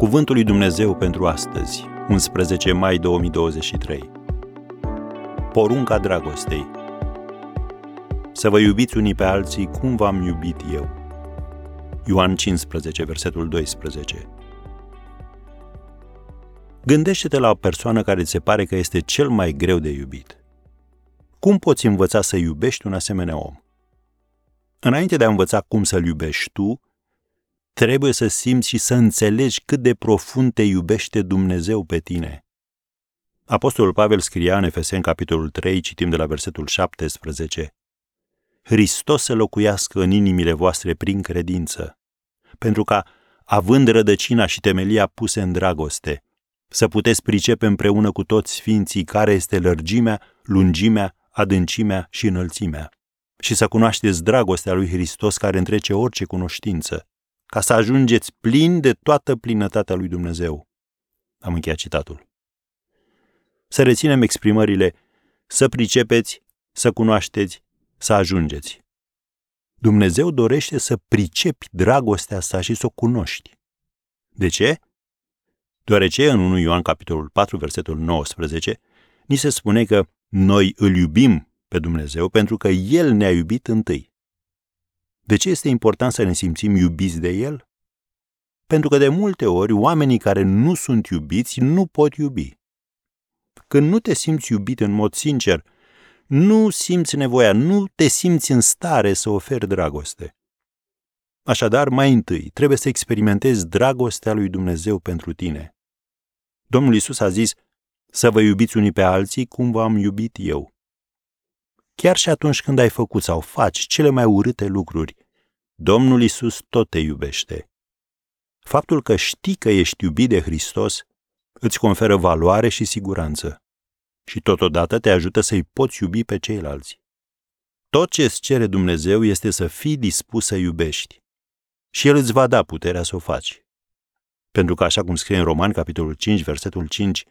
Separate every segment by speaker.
Speaker 1: Cuvântul lui Dumnezeu pentru astăzi, 11 mai 2023. Porunca dragostei. Să vă iubiți unii pe alții cum v-am iubit eu. Ioan 15, versetul 12. Gândește-te la o persoană care ți se pare că este cel mai greu de iubit. Cum poți învăța să iubești un asemenea om? Înainte de a învăța cum să-l iubești tu, trebuie să simți și să înțelegi cât de profund te iubește Dumnezeu pe tine. Apostolul Pavel scria în Efeseni, capitolul 3, citim de la versetul 17, Hristos să locuiască în inimile voastre prin credință, pentru ca, având rădăcina și temelia puse în dragoste, să puteți pricepe împreună cu toți sfinții care este lărgimea, lungimea, adâncimea și înălțimea, și să cunoașteți dragostea lui Hristos care întrece orice cunoștință, ca să ajungeți plini de toată plinătatea lui Dumnezeu. Am încheiat citatul. Să reținem exprimările să pricepeți, să cunoașteți, să ajungeți. Dumnezeu dorește să pricepi dragostea sa și să o cunoști. De ce? Deoarece în 1 Ioan capitolul 4, versetul 19, ni se spune că noi îl iubim pe Dumnezeu pentru că El ne-a iubit întâi. De ce este important să ne simțim iubiți de El? Pentru că de multe ori oamenii care nu sunt iubiți nu pot iubi. Când nu te simți iubit în mod sincer, nu simți nevoia, nu te simți în stare să oferi dragoste. Așadar, mai întâi, trebuie să experimentezi dragostea lui Dumnezeu pentru tine. Domnul Isus a zis, să vă iubiți unii pe alții cum v-am iubit eu. Chiar și atunci când ai făcut sau faci cele mai urâte lucruri, Domnul Isus tot te iubește. Faptul că știi că ești iubit de Hristos îți conferă valoare și siguranță și totodată te ajută să-i poți iubi pe ceilalți. Tot ce îți cere Dumnezeu este să fii dispus să iubești și El îți va da puterea să o faci. Pentru că, așa cum scrie în Roman, capitolul 5, versetul 5,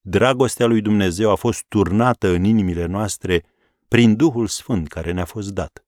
Speaker 1: dragostea lui Dumnezeu a fost turnată în inimile noastre prin Duhul Sfânt care ne-a fost dat.